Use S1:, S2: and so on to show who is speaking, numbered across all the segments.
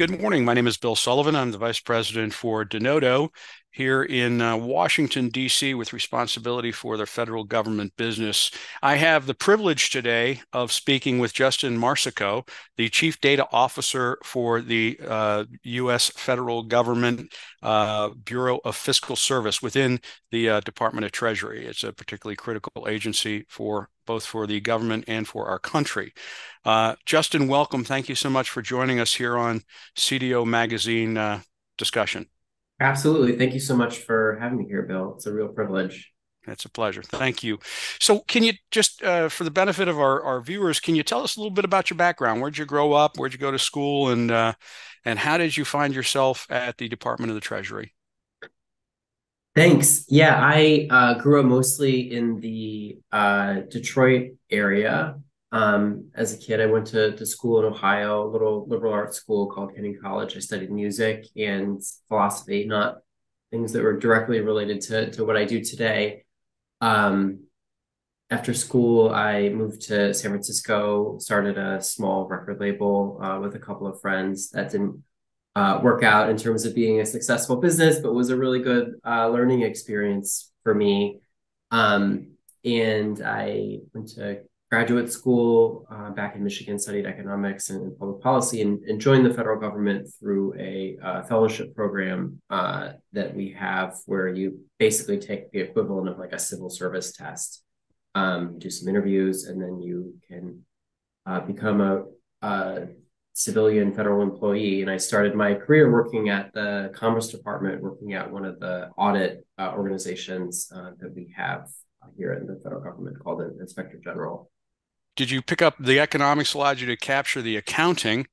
S1: Good morning. My name is Bill Sullivan. I'm the Vice President for Denodo here in uh, Washington, D.C., with responsibility for the federal government business. I have the privilege today of speaking with Justin Marsico, the Chief Data Officer for the uh, U.S. federal government uh, Bureau of Fiscal Service within the uh, Department of Treasury. It's a particularly critical agency for both for the government and for our country. Uh, Justin, welcome. Thank you so much for joining us here on CDO Magazine uh, discussion.
S2: Absolutely. Thank you so much for having me here, Bill. It's a real privilege.
S1: It's a pleasure. Thank you. So, can you just, uh, for the benefit of our, our viewers, can you tell us a little bit about your background? Where'd you grow up? Where'd you go to school? And uh, and how did you find yourself at the Department of the Treasury?
S2: Thanks. Yeah, I uh, grew up mostly in the uh, Detroit area. Um, as a kid, I went to, to school in Ohio, a little liberal arts school called Kenyon College. I studied music and philosophy, not things that were directly related to, to what I do today. Um, after school, I moved to San Francisco, started a small record label uh, with a couple of friends. That didn't uh, work out in terms of being a successful business, but was a really good uh, learning experience for me. Um, and I went to graduate school uh, back in Michigan, studied economics and, public policy, and, and, joined the federal government through a uh, fellowship program uh, that we have where you basically take the equivalent of like a civil service test, um, do some interviews, and then you can uh, become a, a civilian federal employee. And I started my career working at the Commerce Department, working at one of the audit uh, organizations uh, that we have here in the federal government called the Inspector General.
S1: Did you pick up the economics allowed you to capture the accounting?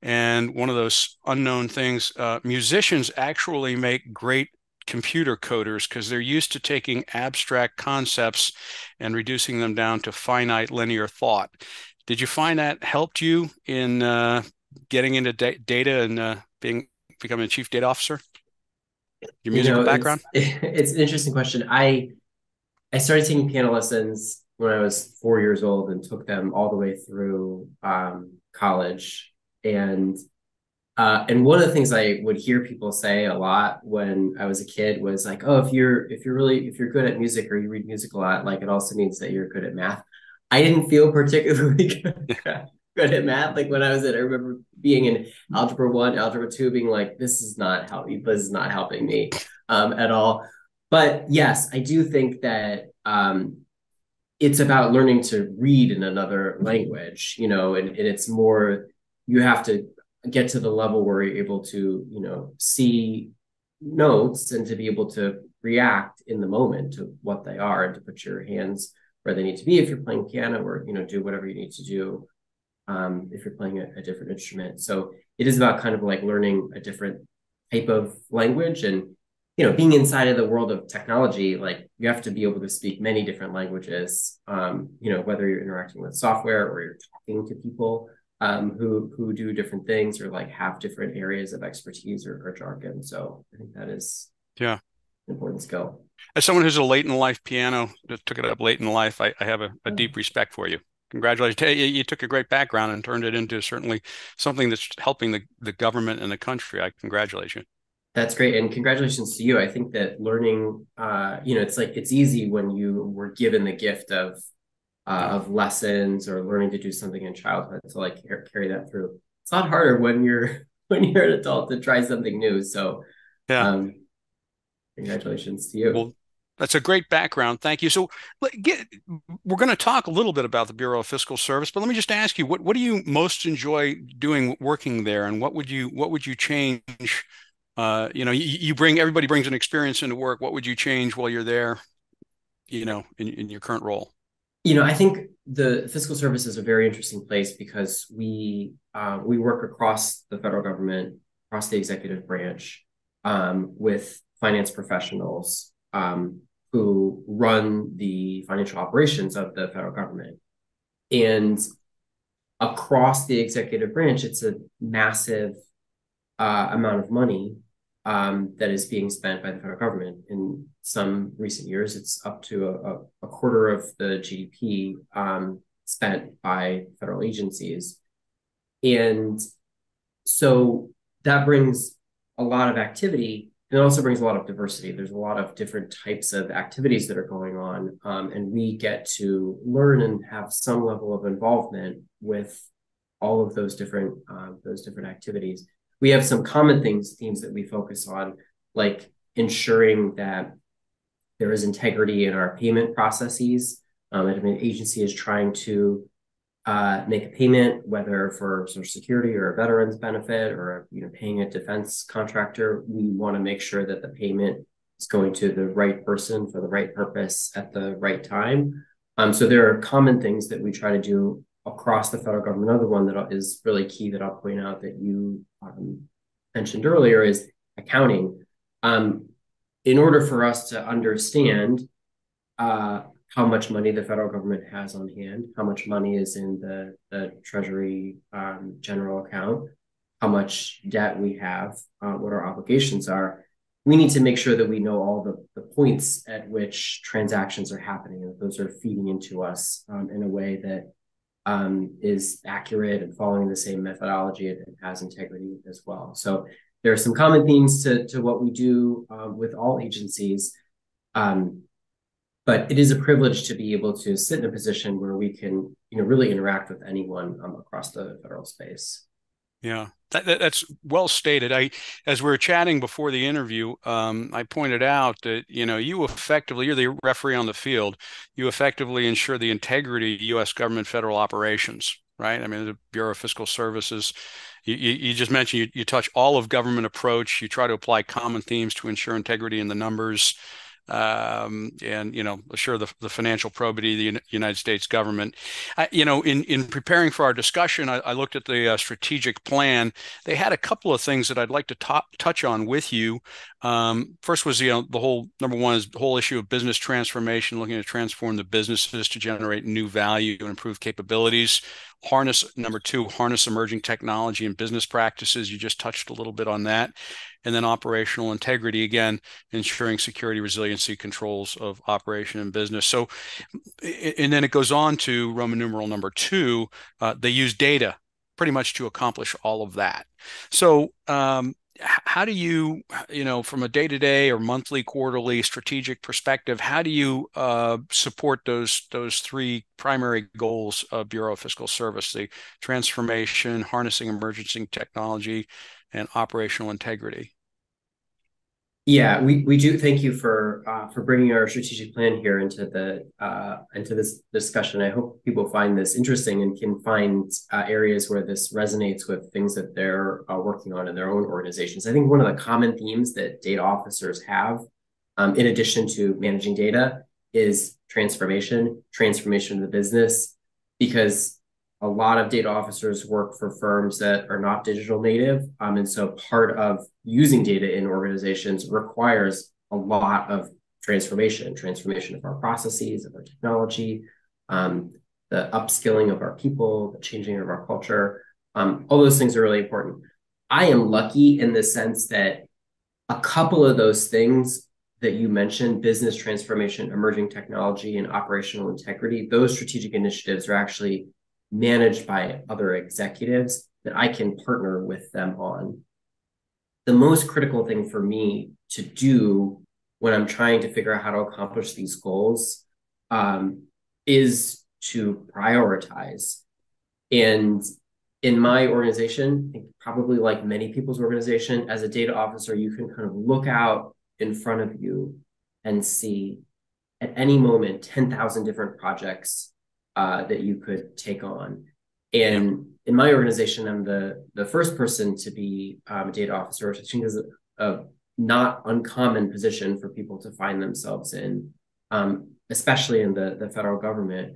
S1: And one of those unknown things, uh, musicians actually make great computer coders because they're used to taking abstract concepts and reducing them down to finite linear thought. Did you find that helped you in uh, getting into da- data and uh, being becoming a chief data officer? Your musical you know, background?
S2: It's, it's, an interesting question. I I started taking piano lessons when I was four years old and took them all the way through um, college. And uh, and one of the things I would hear people say a lot when I was a kid was like, "Oh, if you're if you're really if you're good at music or you read music a lot, like it also means that you're good at math." I didn't feel particularly good, at math. Like when I was at, I remember being in algebra one, algebra two, being like, "This is not helping. This is not helping me um, at all." But yes, I do think that um, it's about learning to read in another language, you know, and, and it's more you have to get to the level where you're able to, you know, see notes and to be able to react in the moment to what they are and to put your hands where they need to be. If you're playing piano or you know do whatever you need to do um, if you're playing a, a, different instrument. So it is about kind of like learning a different type of language and you know being inside of the world of technology like you have to be able to speak many different languages um, you know whether you're interacting with software or you're talking to people um, who who do different things or like have different areas of expertise or, or jargon so i think that is
S1: yeah
S2: important skill
S1: as someone who's a late in life piano that took it up late in life, I, I have a, a, deep respect for you. Congratulations. You, you took a great background and turned it into certainly something that's helping the, the government and the country. I congratulate you.
S2: That's great. And congratulations to you. I think that learning, uh, you know, it's like it's easy when you were given the gift of uh, of lessons or learning to do something in childhood to like carry that through. It's a lot harder when you're when you're an adult to try something new. So yeah. Um, congratulations to you.
S1: Well, that's a great background. Thank you. So, get, we're going to talk a little bit about the Bureau of Fiscal Service, but let me just ask you what what do you most enjoy doing working there, and what would you what would you change? Uh, you know, you, you, bring everybody brings an experience into work. What would you change while you're there? You know, in, in your current role.
S2: You know, I think the fiscal service is a very interesting place because we uh, we work across the federal government, across the executive branch, um, with finance professionals um, who run the financial operations of the federal government. And across the executive branch, it's a massive uh, amount of money um, that is being spent by the federal government. In some recent years, it's up to a, a quarter of the GDP um, spent by federal agencies. And so that brings a lot of activity and it also brings a lot of diversity. There's a lot of different types of activities that are going on, um, and we get to learn and have some level of involvement with all of those different uh, those different activities. We have some common things themes that we focus on, like ensuring that there is integrity in our payment processes. Um, if an agency is trying to uh, make a payment, whether for Social Security or a veterans benefit or you know paying a defense contractor, we want to make sure that the payment is going to the right person for the right purpose at the right time. Um, so there are common things that we try to do across the federal government. Another one that is really key that I'll point out that you um, mentioned earlier is accounting. Um, in order for us to understand uh, how much money the federal government has on hand, how much money is in the, the Treasury um, general account, how much debt we have, uh, what our obligations are. We need to make sure that we know all the, the points at which transactions are happening and those are feeding into us um, in a way that um, is accurate and following the same methodology and has integrity as well. So there are some common themes to, to what we do um, with all agencies. Um, but it is a privilege to be able to sit in a position where we can you know really interact with anyone um, across the federal space
S1: yeah. That, that, that's well stated. I as we were chatting before the interview um, i pointed out that you know you effectively you're the referee on the field. You effectively ensure the integrity of u.s government federal operations right? I mean the bureau of fiscal services you, you, you just mentioned you, you touch all of government approach. You try to apply common themes to ensure integrity in the numbers um, and you know assure the, the financial probity of the United States government. I, you know, in in preparing for our discussion, I, I looked at the uh, strategic plan. They had a couple of things that I'd like to top, touch on with you. Um, first was you know the whole number one is the whole issue of business transformation, looking to transform the businesses to generate new value and improve capabilities. Harness number two, harness emerging technology and business practices. You just touched a little bit on that. And then operational integrity again ensuring security resiliency controls of operation and business. So and then it goes on to roman numeral number two uh, they use data pretty much to accomplish all of that. So um, how do you you know from a day-to-day or monthly quarterly strategic perspective how do you uh, support those those three primary goals of bureau of fiscal service the transformation harnessing emerging technology and operational integrity
S2: yeah, we, we do thank you for uh, for bringing our strategic plan here into the uh, into this discussion. I hope people find this interesting and can find uh, areas where this resonates with things that they're uh, working on in their own organizations. I think one of the common themes that data officers have, um, in addition to managing data, is transformation, transformation of the business, because a lot of data officers work for firms that are not digital native. Um, and so part of using data in organizations requires a lot of transformation, transformation of our processes, of our technology, um, the upskilling of our people, the changing of our culture. Um, all those things are really important. I am lucky in the sense that a couple of those things that you mentioned business transformation, emerging technology, and operational integrity those strategic initiatives are actually managed by other executives that I can partner with them on. The most critical thing for me to do when I'm trying to figure out how to accomplish these goals um, is to prioritize. And in my organization, probably like many people's organization, as a data officer, you can kind of look out in front of you and see at any moment 10,000 different projects uh, that you could take on. And in my organization, I'm the the first person to be um, a data officer, which I think is a, a, not uncommon position for people to find themselves in, um, especially in the the federal government.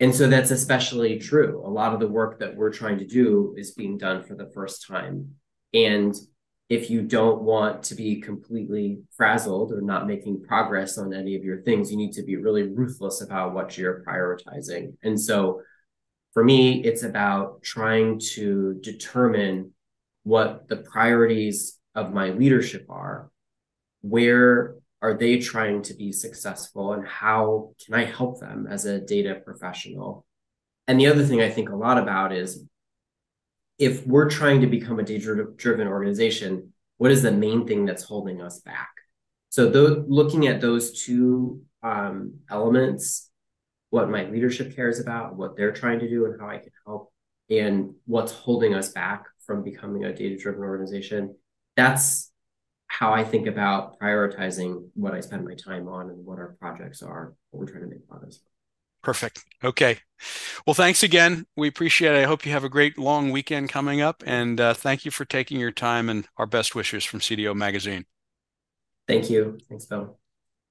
S2: And so that's especially true. A lot of the work that we're trying to do is being done for the first time. And if you don't want to be completely frazzled or not making progress on any of your things, you need to be really ruthless about what you're prioritizing. And so for me, it's about trying to determine what the priorities of my leadership are. Where are they trying to be successful and how can I help them as a data professional? And the other thing I think a lot about is if we're trying to become a data driven organization, what is the main thing that's holding us back? So, looking at those two um, elements, what my leadership cares about, what they're trying to do, and how I can help, and what's holding us back from becoming a data driven organization, that's how I think about prioritizing what I spend my time on and what our projects are, what we're trying to make progress.
S1: Perfect. Okay. Well, thanks again. We appreciate it. I hope you have a great long weekend coming up. And uh, thank you for taking your time and our best wishes from CDO Magazine.
S2: Thank you. Thanks, Bill.